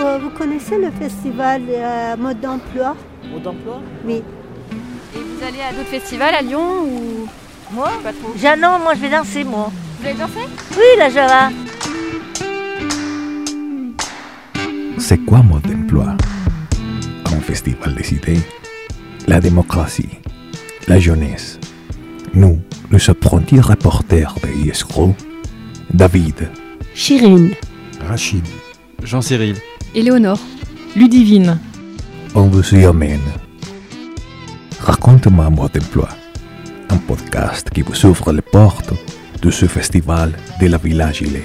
Vous, vous connaissez le festival euh, Mode d'emploi? Mode d'emploi? Oui. Et vous allez à d'autres festivals à Lyon ou? Moi? Pas trop Ja- Non, moi je vais danser, moi. Vous allez danser? Oui, la Java. C'est quoi mode d'emploi? Un festival des idées, la démocratie, la jeunesse. Nous, les apprentis reporters de ISRO, David, Chirine. Rachid. Jean-Cyril. Éléonore. Ludivine. on vous y amène. Raconte-moi mode d'emploi, un podcast qui vous ouvre les portes de ce festival de la Villa Gilet.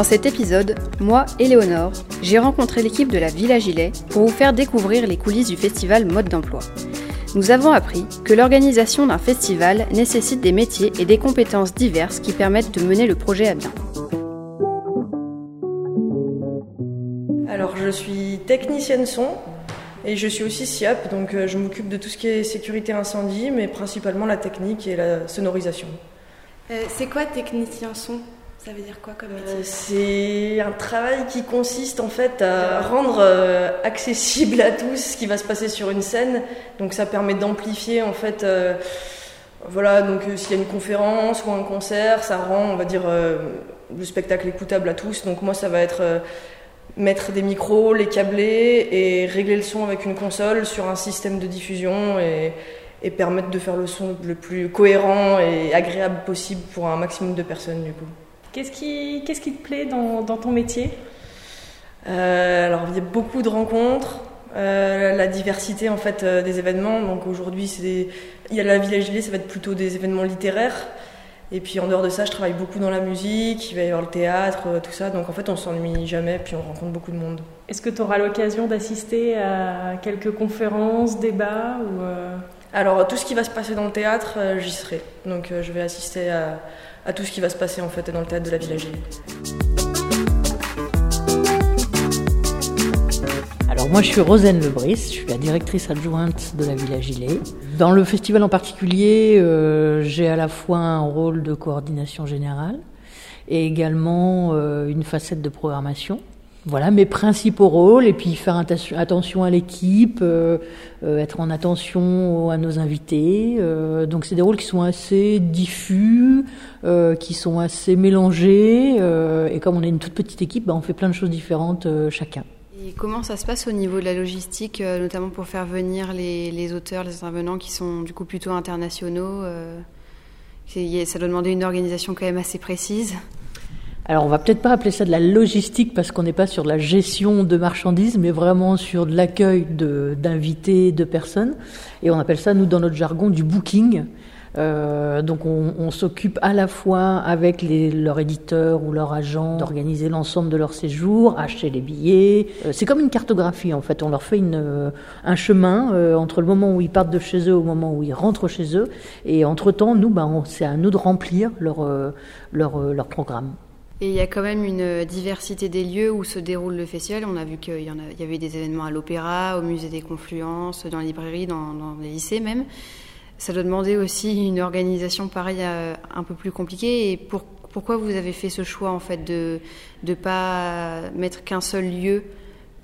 Dans cet épisode, moi, Éléonore, j'ai rencontré l'équipe de la Villa Gilet pour vous faire découvrir les coulisses du festival Mode d'emploi. Nous avons appris que l'organisation d'un festival nécessite des métiers et des compétences diverses qui permettent de mener le projet à bien. Alors, je suis technicienne son et je suis aussi SIAP, donc euh, je m'occupe de tout ce qui est sécurité incendie, mais principalement la technique et la sonorisation. Euh, c'est quoi technicien son? Ça veut dire quoi comme métier Euh, C'est un travail qui consiste en fait à rendre euh, accessible à tous ce qui va se passer sur une scène. Donc ça permet d'amplifier en fait, euh, voilà, donc euh, s'il y a une conférence ou un concert, ça rend, on va dire, euh, le spectacle écoutable à tous. Donc moi ça va être mettre des micros, les câbler et régler le son avec une console sur un système de diffusion et, et permettre de faire le son le plus cohérent et agréable possible pour un maximum de personnes du coup. Qu'est-ce qui, qu'est-ce qui te plaît dans, dans ton métier? Euh, alors il y a beaucoup de rencontres, euh, la diversité en fait euh, des événements. Donc aujourd'hui c'est il y a la Village Gilet, ça va être plutôt des événements littéraires. Et puis en dehors de ça, je travaille beaucoup dans la musique, il va y avoir le théâtre, tout ça. Donc en fait on s'ennuie jamais, puis on rencontre beaucoup de monde. Est-ce que tu auras l'occasion d'assister à quelques conférences, débats ou euh, Alors tout ce qui va se passer dans le théâtre, j'y serai. Donc je vais assister à, à tout ce qui va se passer en fait dans le théâtre de la Village Gilet. Alors moi je suis Rosane Lebris, je suis la directrice adjointe de la Villa Gilet. Dans le festival en particulier, euh, j'ai à la fois un rôle de coordination générale et également euh, une facette de programmation. Voilà mes principaux rôles et puis faire attention à l'équipe, euh, euh, être en attention à nos invités. Euh, donc c'est des rôles qui sont assez diffus, qui sont assez mélangés et comme on est une toute petite équipe, bah, on fait plein de choses différentes chacun. Et comment ça se passe au niveau de la logistique, notamment pour faire venir les, les auteurs, les intervenants qui sont du coup plutôt internationaux Ça doit demander une organisation quand même assez précise. Alors on va peut-être pas appeler ça de la logistique parce qu'on n'est pas sur la gestion de marchandises, mais vraiment sur de l'accueil d'invités, de, personnes. Et on appelle ça, nous, dans notre jargon, du booking. Euh, donc on, s'occupe à la fois avec leur éditeur ou leur agent d'organiser l'ensemble de leur séjour, acheter les billets. Euh, c'est comme une cartographie en fait. On leur fait une, euh, un chemin entre le moment où ils partent de chez eux au moment où ils rentrent chez eux. Et entre temps, nous, ben, c'est à nous de remplir leur programme. Et il y a quand même une diversité des lieux où se déroule le festival. On a vu qu'il y, avait des événements à l'opéra, au musée des Confluences, dans les librairies, dans, les lycées même. Ça doit demander aussi une organisation pareille euh, un peu plus compliquée. Et pour- pourquoi vous avez fait ce choix en fait de ne pas mettre qu'un seul lieu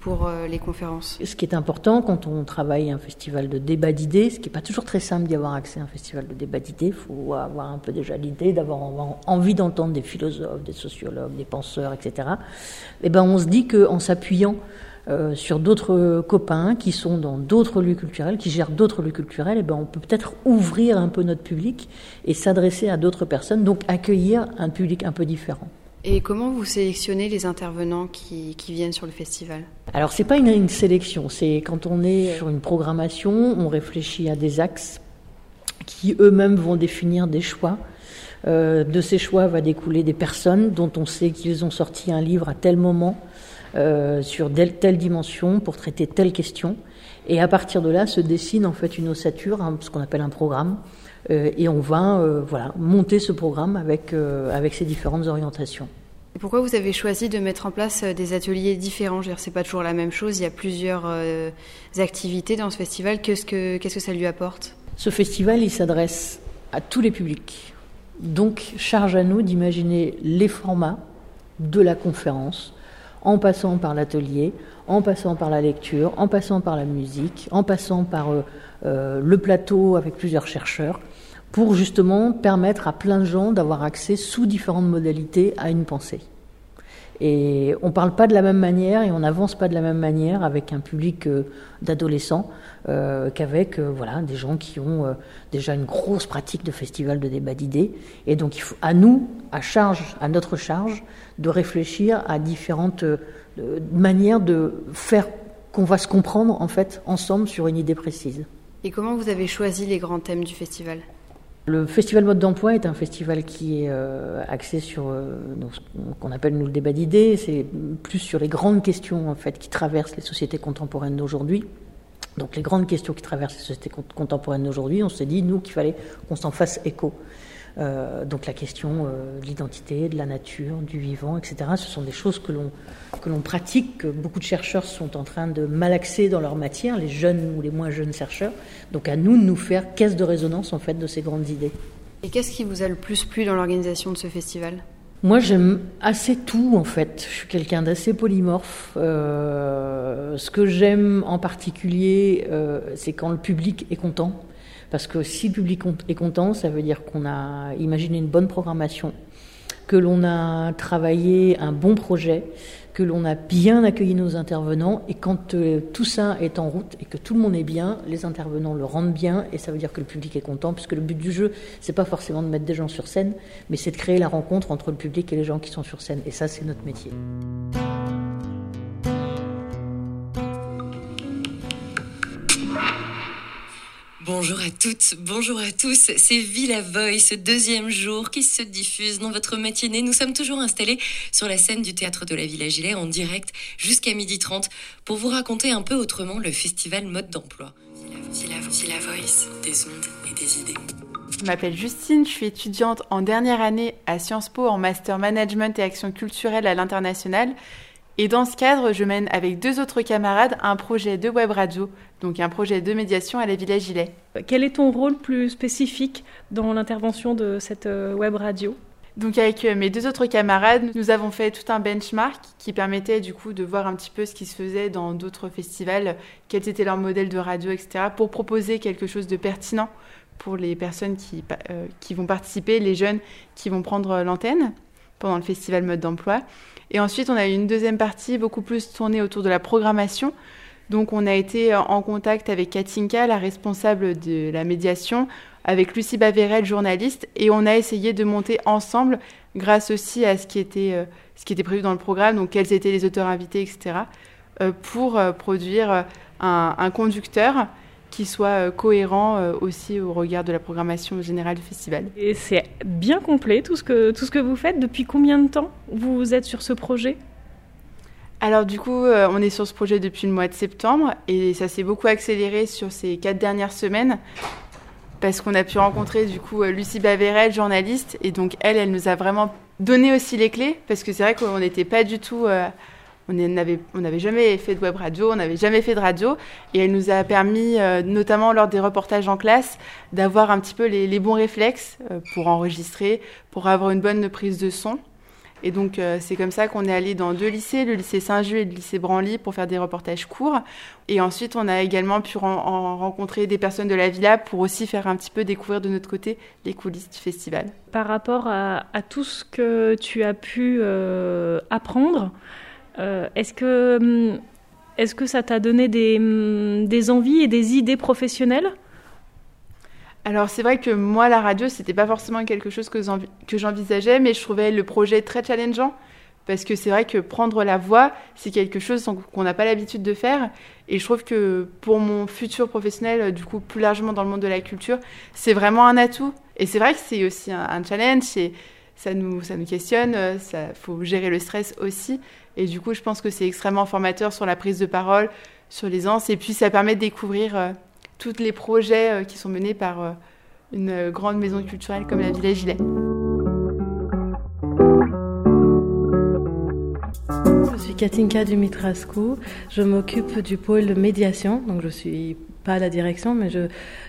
pour euh, les conférences Ce qui est important quand on travaille un festival de débat d'idées, ce qui n'est pas toujours très simple d'y avoir accès à un festival de débat d'idées, il faut avoir un peu déjà l'idée, d'avoir en- envie d'entendre des philosophes, des sociologues, des penseurs, etc. Et ben on se dit qu'en s'appuyant euh, sur d'autres copains qui sont dans d'autres lieux culturels, qui gèrent d'autres lieux culturels, et ben on peut peut-être ouvrir un peu notre public et s'adresser à d'autres personnes, donc accueillir un public un peu différent. Et comment vous sélectionnez les intervenants qui, viennent sur le festival? Alors c'est pas une, sélection, c'est quand on est sur une programmation, on réfléchit à des axes qui eux-mêmes vont définir des choix. Euh, de ces choix va découler des personnes dont on sait qu'ils ont sorti un livre à tel moment euh, sur telle, dimension pour traiter telle question. Et à partir de là se dessine en fait une ossature, ce qu'on appelle un programme, et on va euh, voilà monter ce programme avec euh, avec ces différentes orientations. Et pourquoi vous avez choisi de mettre en place des ateliers différents? Je c'est pas toujours la même chose. Il y a plusieurs activités dans ce festival. Qu'est-ce que, qu'est-ce que ça lui apporte? Ce festival, il s'adresse à tous les publics. Donc, charge à nous d'imaginer les formats de la conférence, en passant par l'atelier, en passant par la lecture, en passant par la musique, en passant par euh, euh, le plateau avec plusieurs chercheurs, pour justement permettre à plein de gens d'avoir accès sous différentes modalités à une pensée. Et on ne parle pas de la même manière et on n'avance pas de la même manière avec un public euh, d'adolescents qu'avec voilà, des gens qui ont déjà une grosse pratique de festival de débat d'idées. Et donc il faut, à nous, à charge, à notre charge, de réfléchir à différentes manières de faire qu'on va se comprendre en fait ensemble sur une idée précise. Et comment vous avez choisi les grands thèmes du festival? Le festival mode d'emploi est un festival qui est euh, axé sur euh, ce qu'on appelle nous le débat d'idées. C'est plus sur les grandes questions en fait qui traversent les sociétés contemporaines d'aujourd'hui. Donc les grandes questions qui traversent les sociétés contemporaines d'aujourd'hui, on s'est dit nous qu'il fallait qu'on s'en fasse écho. Euh, donc la question euh, de l'identité, de la nature, du vivant, etc. Ce sont des choses que l'on que l'on pratique, que beaucoup de chercheurs sont en train de malaxer dans leur matière, les jeunes ou les moins jeunes chercheurs. Donc à nous de nous faire caisse de résonance en fait de ces grandes idées. Et qu'est-ce qui vous a le plus plu dans l'organisation de ce festival? Moi, j'aime assez tout, en fait. Je suis quelqu'un d'assez polymorphe. Euh, ce que j'aime en particulier, euh, c'est quand le public est content. Parce que si le public est content, ça veut dire qu'on a imaginé une bonne programmation, que l'on a travaillé un bon projet, que l'on a bien accueilli nos intervenants. Et quand euh, tout ça est en route et que tout le monde est bien, les intervenants le rendent bien et ça veut dire que le public est content, puisque le but du jeu, c'est pas forcément de mettre des gens sur scène, mais c'est de créer la rencontre entre le public et les gens qui sont sur scène. Et ça, c'est notre métier. Bonjour à toutes, bonjour à tous, c'est Villa Voice, deuxième jour qui se diffuse dans votre matinée. Nous sommes toujours installés sur la scène du théâtre de la Villa Gilet en direct jusqu'à 12h30 pour vous raconter un peu autrement le festival mode d'emploi. Villa Voice, des ondes et des idées. Je m'appelle Justine, je suis étudiante en dernière année à Sciences Po en master management et action culturelle à l'international et dans ce cadre, je mène avec deux autres camarades un projet de web radio, donc un projet de médiation à la Villa Gilet. Quel est ton rôle plus spécifique dans l'intervention de cette euh, web radio? Donc avec euh, mes deux autres camarades, nous avons fait tout un benchmark qui permettait du coup de voir un petit peu ce qui se faisait dans d'autres festivals, quels étaient leurs modèles de radio, etc., pour proposer quelque chose de pertinent pour les personnes qui, euh, qui vont participer, les jeunes qui vont prendre l'antenne pendant le festival mode d'emploi. Et ensuite, on a eu une deuxième partie beaucoup plus tournée autour de la programmation. Donc, on a été en contact avec Katinka, la responsable de la médiation, avec Lucie Baverel, journaliste, et on a essayé de monter ensemble, grâce aussi à ce qui était, euh, ce qui était prévu dans le programme, donc quels étaient les auteurs invités, etc., euh, pour euh, produire un conducteur qui soit euh, cohérent euh, aussi au regard de la programmation générale du festival. Et c'est bien complet tout ce, que, tout ce que vous faites. Depuis combien de temps vous êtes sur ce projet? Alors du coup, euh, on est sur ce projet depuis le mois de septembre et ça s'est beaucoup accéléré sur ces quatre dernières semaines parce qu'on a pu rencontrer du coup Lucie Baverel, journaliste, et donc elle, elle nous a vraiment donné aussi les clés parce que c'est vrai qu'on n'était pas du tout on n'avait jamais fait de web radio, on n'avait jamais fait de radio, et elle nous a permis, euh, notamment lors des reportages en classe, d'avoir un petit peu les, bons réflexes euh, pour enregistrer, pour avoir une bonne prise de son. Et donc euh, c'est comme ça qu'on est allé dans deux lycées, le lycée Saint-Just et le lycée Branly, pour faire des reportages courts. Et ensuite on a également pu rencontrer des personnes de la villa pour aussi faire un petit peu découvrir de notre côté les coulisses du festival. Par rapport à, tout ce que tu as pu apprendre, est-ce que, hum, est que ça t'a donné des, hum, des envies et des idées professionnelles? Alors c'est vrai que moi la radio c'était pas forcément quelque chose que j'envisageais mais je trouvais le projet très challengeant. Parce que c'est vrai que prendre la voix c'est quelque chose qu'on n'a pas l'habitude de faire. Et je trouve que pour mon futur professionnel du coup plus largement dans le monde de la culture c'est vraiment un atout. Et c'est vrai que c'est aussi un, challenge ça nous, ça nous questionne, euh, faut gérer le stress aussi. Et du coup, je pense que c'est extrêmement formateur sur la prise de parole, sur les ans. Et puis, ça permet de découvrir euh, tous les projets euh, qui sont menés par une grande maison culturelle comme la Villa Gilet. Katinka Dumitrascu. Je m'occupe du pôle médiation, donc je suis pas à la direction, mais je,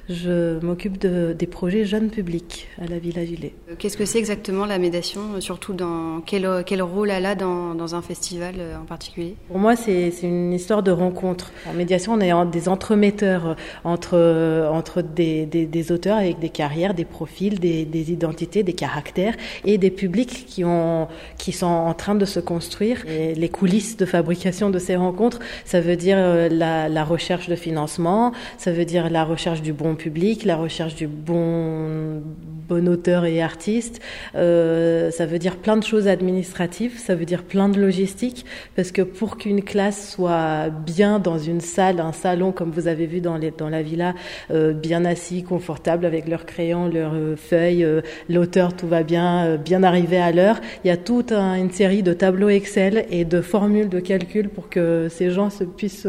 je m'occupe de, des projets jeunes publics à la Villa Gilet. Qu'est-ce que c'est exactement la médiation Surtout dans quel, quel rôle elle a dans, dans un festival euh, en particulier? Pour moi, c'est une histoire de rencontre. En médiation, on est des entremetteurs entre, entre des, des, des, auteurs avec des carrières, des profils, des, des, identités, des caractères et des publics qui, ont, qui sont en train de se construire. Et les coulisses de fabrication de ces rencontres, ça veut dire euh, la, la recherche de financement, ça veut dire la recherche du bon public, la recherche du bon, bon auteur et artiste. Euh, ça veut dire plein de choses administratives, ça veut dire plein de logistique, parce que pour qu'une classe soit bien dans une salle, un salon comme vous avez vu dans, les, dans la villa, euh, bien assis, confortable avec leurs crayons, leurs euh, feuilles, euh, l'auteur tout va bien, euh, bien arrivé à l'heure. Il y a toute un, une série de tableaux Excel et de formules de calcul pour que ces gens se puissent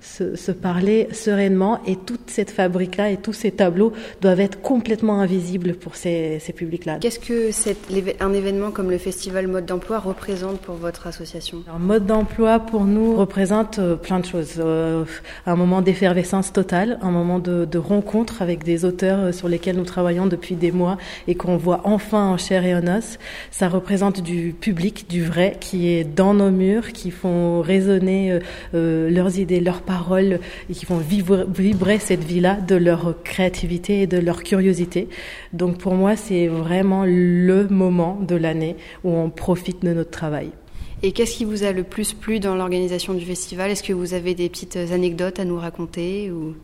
se, se, parler sereinement et toute cette fabrique-là et tous ces tableaux doivent être complètement invisibles pour ces, ces publics-là. Qu'est-ce que cette, un événement comme le festival Mode d'emploi représente pour votre association? Alors, Mode d'emploi pour nous représente euh, plein de choses. Euh, un moment d'effervescence totale, un moment de, de, rencontre avec des auteurs euh, sur lesquels nous travaillons depuis des mois et qu'on voit enfin en chair et en os. Ça représente du public, du vrai, qui est dans nos murs, qui font résonner euh, leurs idées, leurs paroles et qui font vibrer, vibrer cette vie-là de leur créativité et de leur curiosité. Donc pour moi, c'est vraiment le moment de l'année où on profite de notre travail. Et qu'est-ce qui vous a le plus plu dans l'organisation du festival? Est-ce que vous avez des petites anecdotes à nous raconter ou...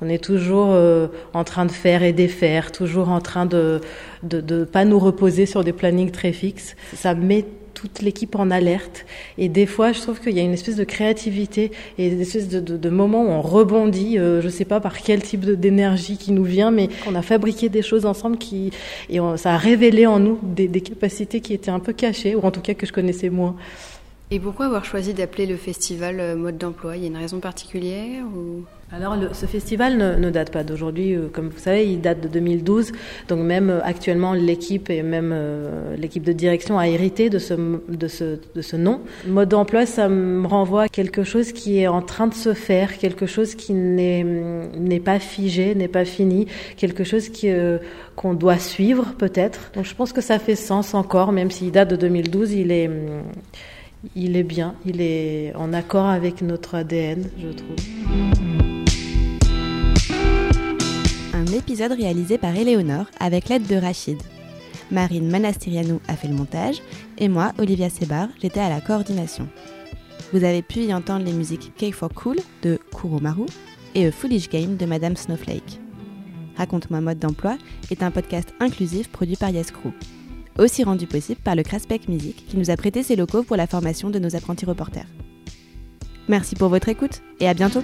On est toujours euh, en train de faire et défaire, toujours en train de ne pas nous reposer sur des plannings très fixes. Ça met toute l'équipe en alerte. Et des fois, je trouve qu'il y a une espèce de créativité et une espèce de, de, de moment où on rebondit, euh, je ne sais pas par quel type d'énergie qui nous vient, mais on a fabriqué des choses ensemble qui, et on, ça a révélé en nous des, des capacités qui étaient un peu cachées, ou en tout cas que je connaissais moins. Et pourquoi avoir choisi d'appeler le festival euh, mode d'emploi? Il y a une raison particulière ou... Alors ce festival ne, date pas d'aujourd'hui, euh, comme vous savez, il date de 2012. Donc même euh, actuellement l'équipe et même l'équipe de direction a hérité de ce, de ce, de ce nom. Mode d'emploi, ça me renvoie à quelque chose qui est en train de se faire, quelque chose qui n'est n'est pas figé, n'est pas fini, quelque chose qu'on doit suivre peut-être. Donc je pense que ça fait sens encore, même s'il date de 2012, il est il est bien, il est en accord avec notre ADN, je trouve. Un épisode réalisé par Éléonore avec l'aide de Rachid. Marine Manastirianou a fait le montage et moi, Olivia Sebar, j'étais à la coordination. Vous avez pu y entendre les musiques Cake for Cool de Kuromaru et A Foolish Game de Madame Snowflake. Raconte-moi mode d'emploi est un podcast inclusif produit par Yes Crew aussi rendu possible par le Craspec Music qui nous a prêté ses locaux pour la formation de nos apprentis reporters. Merci pour votre écoute et à bientôt